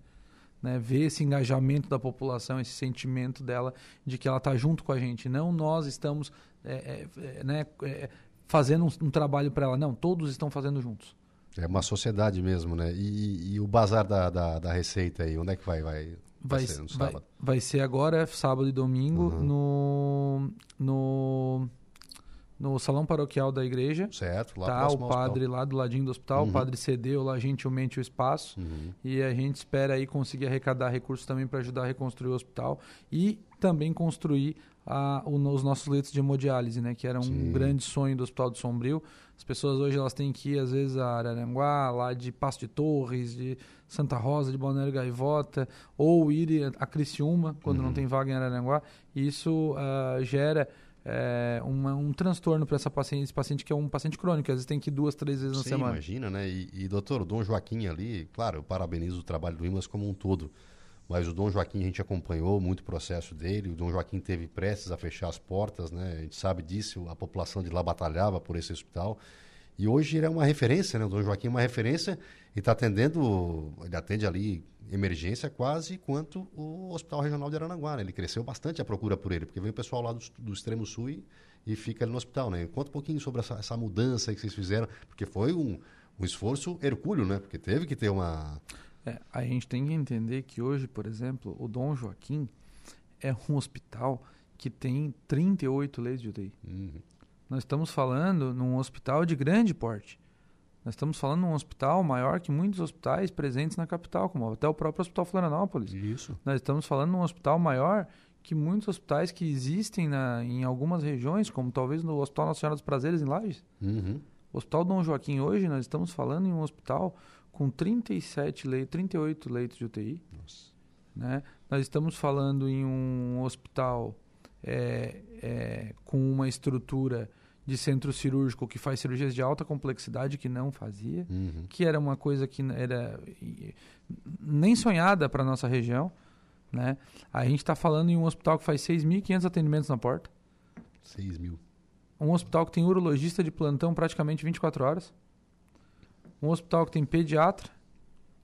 Speaker 3: né, ver esse engajamento da população, esse sentimento dela de que ela está junto com a gente. Não nós estamos é, é, é né, é, fazendo um, um trabalho para ela, não, todos estão fazendo juntos.
Speaker 2: É uma sociedade mesmo, né? E, e o bazar da, da, da, receita aí, onde é que vai? Vai,
Speaker 3: vai, ser, no sábado? Vai, vai ser agora, sábado e domingo, uhum. no, no no salão paroquial da igreja.
Speaker 2: Certo,
Speaker 3: lá tá o padre lá do ladinho do hospital, uhum. o padre cedeu lá gentilmente o espaço uhum. e a gente espera aí conseguir arrecadar recursos também para ajudar a reconstruir o hospital e também construir a, o, os nossos leitos de hemodiálise, né, que era um Sim. grande sonho do Hospital do Sombrio. As pessoas hoje elas têm que ir às vezes a Araranguá, lá de Passo de Torres, de Santa Rosa, de Balneário Gaivota, ou ir a Criciúma quando uhum. não tem vaga em Araranguá. E isso uh, gera é, uma, um transtorno para essa paciente, esse paciente que é um paciente crônico, às vezes tem que ir duas, três vezes na
Speaker 2: Sim,
Speaker 3: semana.
Speaker 2: imagina, né? E, e doutor, o Dom Joaquim ali, claro, eu parabenizo o trabalho do IMAS como um todo, mas o Dom Joaquim a gente acompanhou muito o processo dele, o Dom Joaquim teve prestes a fechar as portas, né? A gente sabe disso, a população de lá batalhava por esse hospital. E hoje ele é uma referência, né? O Dom Joaquim é uma referência e está atendendo, ele atende ali emergência quase quanto o Hospital Regional de Aranaguá. Né? Ele cresceu bastante a procura por ele, porque veio o pessoal lá do, do extremo sul e, e, fica ali no hospital. Né? Conta um pouquinho sobre essa, essa mudança que vocês fizeram, porque foi um, um esforço hercúleo, né? Porque teve que ter uma...
Speaker 3: É, a gente tem que entender que hoje, por exemplo, o Dom Joaquim é um hospital que tem 38 leitos de UTI. Uhum. Nós estamos falando num hospital de grande porte. Nós estamos falando de um hospital maior que muitos hospitais presentes na capital, como até o próprio Hospital Florianópolis.
Speaker 2: Isso.
Speaker 3: Nós estamos falando de um hospital maior que muitos hospitais que existem na, em algumas regiões, como talvez no Hospital Nossa Senhora dos Prazeres, em Lages. Uhum. O Hospital Dom Joaquim, hoje, nós estamos falando em um hospital com 37 leitos, 38 leitos de UTI. Nossa. Né? Nós estamos falando em um hospital é, é, com uma estrutura de centro cirúrgico que faz cirurgias de alta complexidade que não fazia, uhum. que era uma coisa que era nem sonhada para nossa região, né? A gente está falando em um hospital que faz 6.500 atendimentos na porta.
Speaker 2: 6 mil.
Speaker 3: Um hospital que tem urologista de plantão praticamente 24 horas. Um hospital que tem pediatra.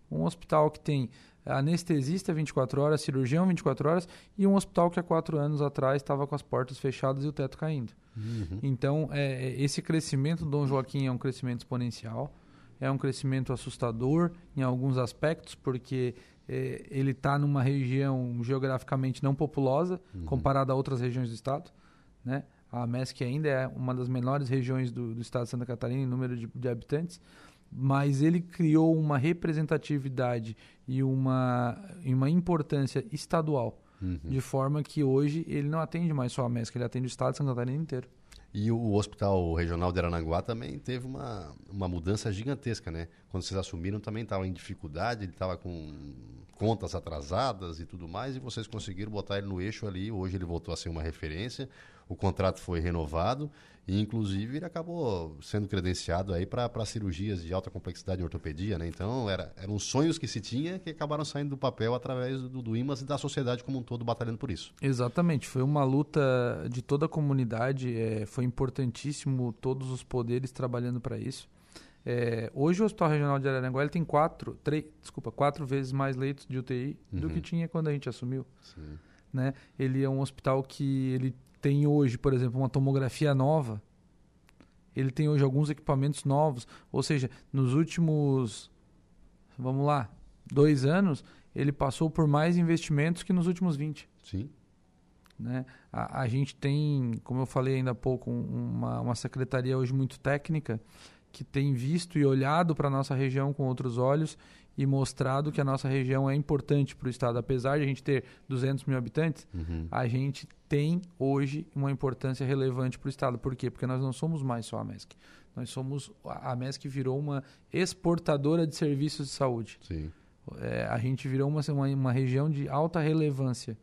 Speaker 3: Um hospital que tem anestesista 24 horas, cirurgião 24 horas e um hospital que há quatro anos atrás estava com as portas fechadas e o teto caindo. Uhum. Então, é, é, esse crescimento do Dom Joaquim é um crescimento exponencial, é um crescimento assustador em alguns aspectos, porque é, ele está numa região geograficamente não populosa, uhum. comparada a outras regiões do estado. Né? A MESC ainda é uma das menores regiões do, do estado de Santa Catarina em número de, de habitantes, mas ele criou uma representatividade e uma, uma importância estadual Uhum. De forma que hoje ele não atende mais só a MESC, ele atende o estado de Santa Catarina inteiro.
Speaker 2: E o Hospital Regional de Aranaguá também teve uma, uma mudança gigantesca, né? Quando vocês assumiram também estava em dificuldade, ele estava com contas atrasadas e tudo mais, e vocês conseguiram botar ele no eixo ali. Hoje ele voltou a ser uma referência, o contrato foi renovado e, inclusive, ele acabou sendo credenciado aí para cirurgias de alta complexidade em ortopedia, né? Então, era, eram sonhos que se tinha que acabaram saindo do papel através do, do IMAS e da sociedade como um todo batalhando por isso.
Speaker 3: Exatamente. Foi uma luta de toda a comunidade. É, foi importantíssimo todos os poderes trabalhando para isso. É, hoje o Hospital Regional de Araranguá tem quatro, três, desculpa, quatro vezes mais leitos de UTI uhum. do que tinha quando a gente assumiu. Sim. Né? Ele é um hospital que ele tem hoje, por exemplo, uma tomografia nova. Ele tem hoje alguns equipamentos novos. Ou seja, nos últimos, vamos lá, dois anos, ele passou por mais investimentos que nos últimos 20.
Speaker 2: Sim.
Speaker 3: Né? A, a gente tem, como eu falei ainda há pouco, uma, uma secretaria hoje muito técnica que tem visto e olhado para a nossa região com outros olhos e mostrado que a nossa região é importante para o Estado. Apesar de a gente ter 200 mil habitantes, uhum. a gente tem hoje uma importância relevante para o Estado. Por quê? Porque nós não somos mais só a MESC. Nós somos. A MESC virou uma exportadora de serviços de saúde.
Speaker 2: Sim.
Speaker 3: É, a gente virou uma, uma, uma região de alta relevância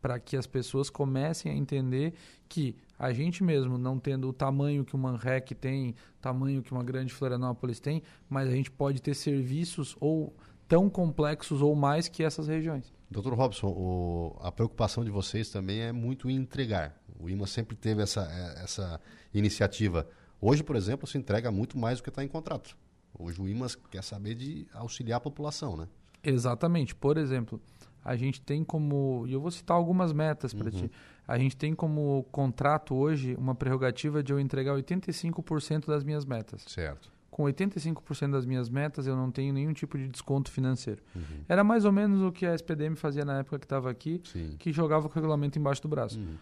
Speaker 3: para que as pessoas comecem a entender que a gente mesmo, não tendo o tamanho que uma REC tem, tamanho que uma grande Florianópolis tem, mas a gente pode ter serviços ou tão complexos ou mais que essas regiões.
Speaker 2: Doutor Robson, o, a preocupação de vocês também é muito em entregar. O IMA sempre teve essa, é, essa iniciativa. Hoje, por exemplo, se entrega muito mais do que está em contrato. Hoje o IMAS quer saber de auxiliar a população, né?
Speaker 3: Exatamente. Por exemplo, a gente tem como. E eu vou citar algumas metas para uhum. ti. A gente tem como contrato hoje uma prerrogativa de eu entregar 85% das minhas metas.
Speaker 2: Certo.
Speaker 3: Com 85% das minhas metas, eu não tenho nenhum tipo de desconto financeiro. Uhum. Era mais ou menos o que a SPDM fazia na época que estava aqui, Sim. que jogava o regulamento embaixo do braço. Uhum.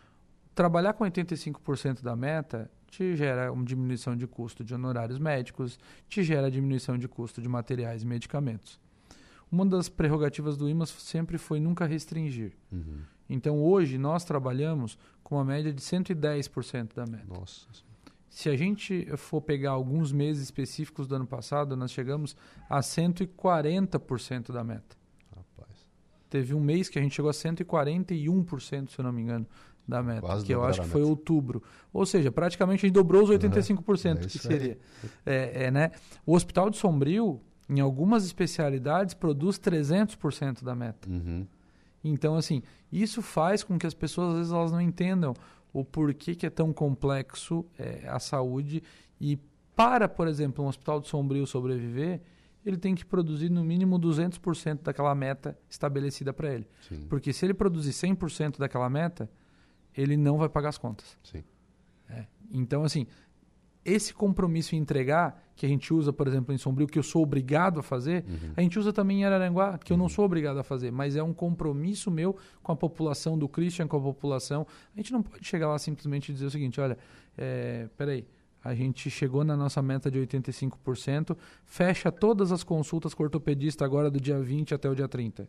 Speaker 3: Trabalhar com 85% da meta te gera uma diminuição de custo de honorários médicos, te gera diminuição de custo de materiais e medicamentos. Uma das prerrogativas do IMAS sempre foi nunca restringir. Uhum. Então, hoje, nós trabalhamos com uma média de 110% da meta.
Speaker 2: Nossa.
Speaker 3: Se a gente for pegar alguns meses específicos do ano passado, nós chegamos a 140% da meta. Rapaz. Teve um mês que a gente chegou a 141%, se eu não me engano, da meta, Quase que eu acho que foi outubro. Ou seja, praticamente a gente dobrou os 85%, uhum. é que seria. É, é, né? O Hospital de Sombrio, em algumas especialidades, produz 300% da meta. Uhum. Então, assim, isso faz com que as pessoas, às vezes, elas não entendam o porquê que é tão complexo é, a saúde e para, por exemplo, um hospital de Sombrio sobreviver, ele tem que produzir no mínimo 200% daquela meta estabelecida para ele. Sim. Porque se ele produzir 100% daquela meta, ele não vai pagar as contas. É. Então, assim, esse compromisso em entregar, que a gente usa, por exemplo, em Sombrio, que eu sou obrigado a fazer, uhum. a gente usa também em Araranguá, que eu não uhum. sou obrigado a fazer, mas é um compromisso meu com a população do Christian, com a população. A gente não pode chegar lá simplesmente e dizer o seguinte: olha, é, peraí. A gente chegou na nossa meta de 85%, fecha todas as consultas com o ortopedista agora do dia 20 até o dia 30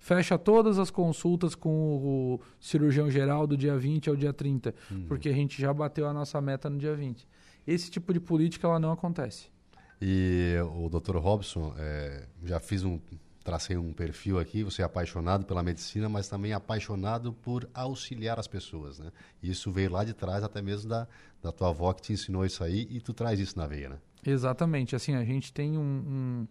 Speaker 3: fecha todas as consultas com o cirurgião geral do dia 20 ao dia 30, uhum. porque a gente já bateu a nossa meta no dia 20. Esse tipo de política ela não acontece.
Speaker 2: E o Dr. Robson, é, já fiz um tracei um perfil aqui, você é apaixonado pela medicina, mas também apaixonado por auxiliar as pessoas, né? Isso veio lá de trás, até mesmo da, da tua avó que te ensinou isso aí, e tu traz isso na veia, né?
Speaker 3: Exatamente. Assim, a gente tem um... um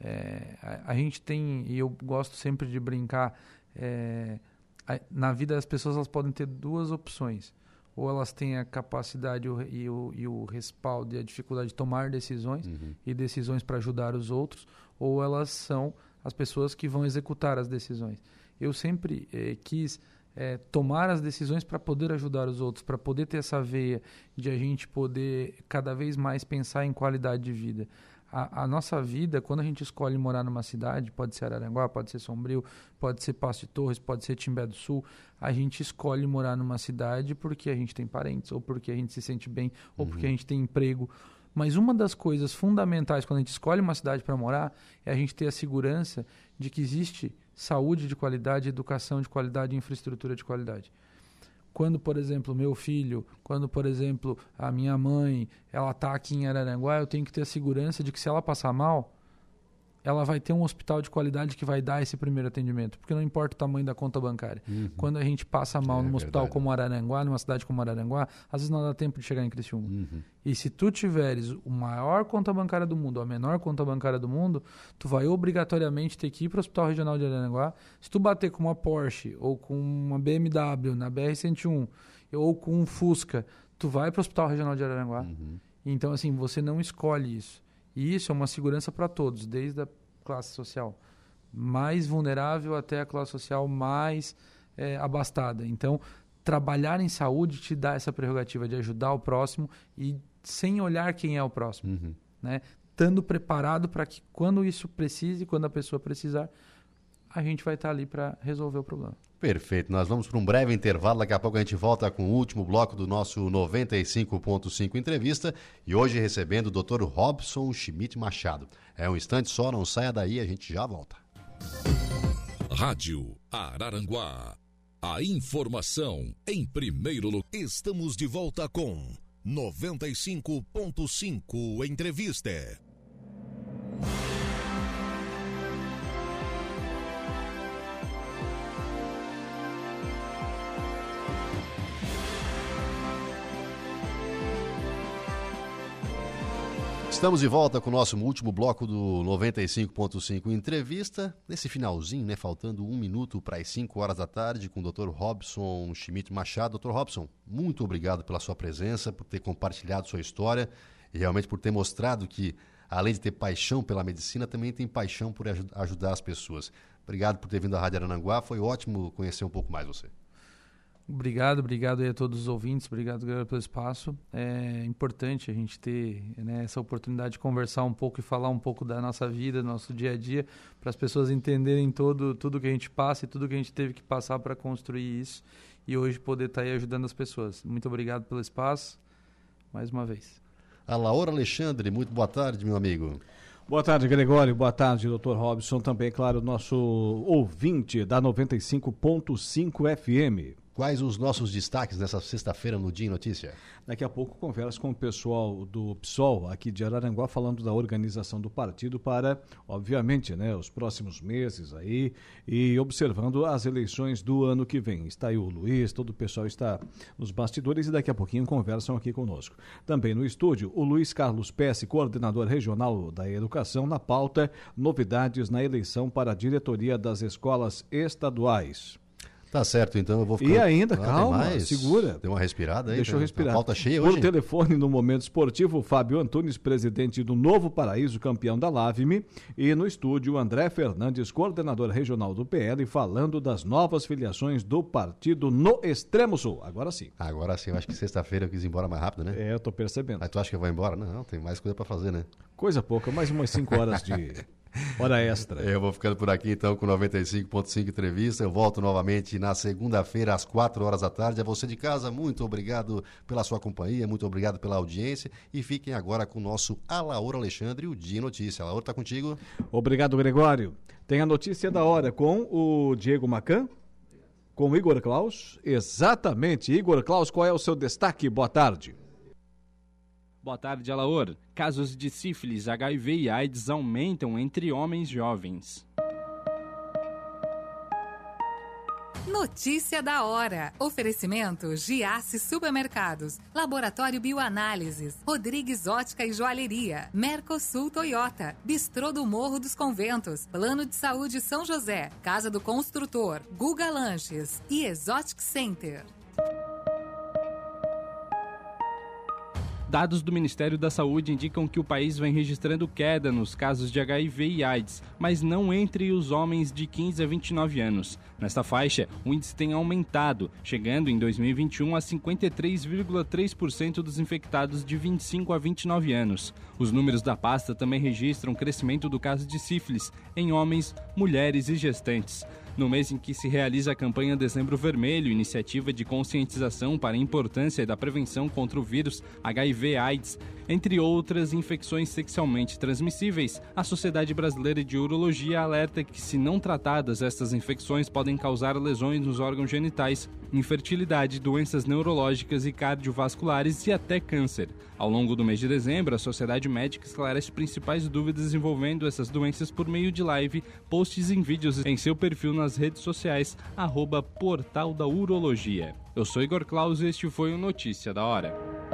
Speaker 3: é, a, a, gente tem, e eu gosto sempre de brincar, é, a, na vida as pessoas elas podem ter duas opções ou elas têm a capacidade e o, e o respaldo e a dificuldade de tomar decisões uhum. e decisões para ajudar os outros, ou elas são as pessoas que vão executar as decisões. Eu sempre eh, quis eh, tomar as decisões para poder ajudar os outros, para poder ter essa veia de a gente poder cada vez mais pensar em qualidade de vida a, a, nossa vida, quando a gente escolhe morar numa cidade, pode ser Araranguá, pode ser Sombrio, pode ser Passo de Torres, pode ser Timbé do Sul, a gente escolhe morar numa cidade porque a gente tem parentes, ou porque a gente se sente bem, ou uhum. porque a gente tem emprego. Mas uma das coisas fundamentais quando a gente escolhe uma cidade para morar é a gente ter a segurança de que existe saúde de qualidade, educação de qualidade infraestrutura de qualidade. Quando, por exemplo, meu filho, quando, por exemplo, a minha mãe, ela está aqui em Araranguá, eu tenho que ter a segurança de que se ela passar mal, ela vai ter um hospital de qualidade que vai dar esse primeiro atendimento, porque não importa o tamanho da conta bancária. Uhum. Quando a gente passa mal é, num hospital verdade. como Araranguá, numa cidade como Araranguá, às vezes não dá tempo de chegar em Criciúma. Uhum. E se tu tiveres o maior conta bancária do mundo, a menor conta bancária do mundo, tu vai obrigatoriamente ter que ir para o Hospital Regional de Araranguá. Se tu bater com uma Porsche ou com uma BMW na BR-101 ou com um Fusca, tu vai para o Hospital Regional de Araranguá. Uhum. Então, assim, você não escolhe isso. E isso é uma segurança para todos, desde a classe social mais vulnerável até a classe social mais é, abastada. Então, trabalhar em saúde te dá essa prerrogativa de ajudar o próximo e sem olhar quem é o próximo, uhum. né? Estando preparado para que quando isso precise, quando a pessoa precisar, a gente vai estar ali para resolver o problema.
Speaker 2: Perfeito. Nós vamos para um breve intervalo. Daqui a pouco a gente volta com o último bloco do nosso 95.5 entrevista. E hoje recebendo o Dr. Robson Schmidt Machado. É um instante só, não saia daí, a gente já volta.
Speaker 1: Rádio Araranguá. A informação em primeiro lugar. Estamos de volta com 95.5 Entrevista.
Speaker 2: Estamos de volta com o nosso último bloco do 95.5 Entrevista. Nesse finalzinho, né? Faltando um minuto para as 5 horas da tarde, com o Dr. Robson Schmidt Machado. Dr. Robson, muito obrigado pela sua presença, por ter compartilhado sua história e realmente por ter mostrado que, além de ter paixão pela medicina, também tem paixão por ajudar as pessoas. Obrigado por ter vindo à Rádio Arananguá. Foi ótimo conhecer um pouco mais você.
Speaker 3: Obrigado, obrigado a todos os ouvintes, obrigado pelo espaço. É importante a gente ter né, essa oportunidade de conversar um pouco e falar um pouco da nossa vida, do nosso dia a dia, para as pessoas entenderem todo, tudo que a gente passa e tudo que a gente teve que passar para construir isso e hoje poder estar tá aí ajudando as pessoas. Muito obrigado pelo espaço, mais uma vez.
Speaker 2: A Laura Alexandre, muito boa tarde, meu amigo.
Speaker 4: Boa tarde, Gregório. Boa tarde, doutor Robson. Também, claro, nosso ouvinte da 95.5 FM.
Speaker 2: Quais os nossos destaques nessa sexta-feira no Dia em Notícia?
Speaker 4: Daqui a pouco converso com o pessoal do PSOL aqui de Araranguá falando da organização do partido para, obviamente, né, os próximos meses aí e observando as eleições do ano que vem. Está aí o Luiz, todo o pessoal está nos bastidores e daqui a pouquinho conversam aqui conosco. Também no estúdio, o Luiz Carlos Pesce, coordenador regional da Educação, na pauta novidades na eleição para a diretoria das escolas estaduais.
Speaker 2: Tá certo, então eu vou ficar.
Speaker 4: E ainda, ah, calma, segura.
Speaker 2: Deu uma respirada aí.
Speaker 4: Deixa eu tá respirar.
Speaker 2: Falta cheia
Speaker 4: hoje.
Speaker 2: Por
Speaker 4: telefone no Momento Esportivo, Fábio Antunes, presidente do Novo Paraíso, campeão da LAVME. E no estúdio, André Fernandes, coordenador regional do PL, falando das novas filiações do partido no Extremo Sul. Agora sim.
Speaker 2: Agora sim, eu acho que sexta-feira eu quis ir embora mais rápido, né?
Speaker 4: É, eu tô percebendo.
Speaker 2: Aí tu acha que eu vou embora? Não, não tem mais coisa para fazer, né?
Speaker 4: Coisa pouca, mais umas 5 horas de. Hora extra.
Speaker 2: Eu vou ficando por aqui então com 95.5 entrevista. Eu volto novamente na segunda-feira às 4 horas da tarde. A você de casa, muito obrigado pela sua companhia, muito obrigado pela audiência e fiquem agora com o nosso Alaor Alexandre, o Dia Notícia. Alaor, tá contigo?
Speaker 4: Obrigado, Gregório. Tem a notícia da hora com o Diego Macan, com o Igor Klaus. Exatamente, Igor Klaus, qual é o seu destaque? Boa tarde.
Speaker 5: Boa tarde, Alaor. Casos de sífilis, HIV e AIDS aumentam entre homens jovens.
Speaker 6: Notícia da hora. Oferecimento Giasse Supermercados, Laboratório Bioanálises, Rodrigues Ótica e Joalheria, Mercosul Toyota, Bistrô do Morro dos Conventos, Plano de Saúde São José, Casa do Construtor, Guga Lanches e Exotic Center.
Speaker 5: Dados do Ministério da Saúde indicam que o país vem registrando queda nos casos de HIV e AIDS, mas não entre os homens de 15 a 29 anos. Nesta faixa, o índice tem aumentado, chegando em 2021 a 53,3% dos infectados de 25 a 29 anos. Os números da pasta também registram crescimento do caso de sífilis em homens, mulheres e gestantes no mês em que se realiza a campanha Dezembro Vermelho, iniciativa de conscientização para a importância da prevenção contra o vírus HIV/AIDS, entre outras infecções sexualmente transmissíveis. A Sociedade Brasileira de Urologia alerta que, se não tratadas, estas infecções podem causar lesões nos órgãos genitais, infertilidade, doenças neurológicas e cardiovasculares e até câncer. Ao longo do mês de dezembro, a Sociedade Médica esclarece principais dúvidas envolvendo essas doenças por meio de live, posts e vídeos em seu perfil nas redes sociais, arroba Portal da Urologia. Eu sou Igor Claus e este foi o Notícia da Hora.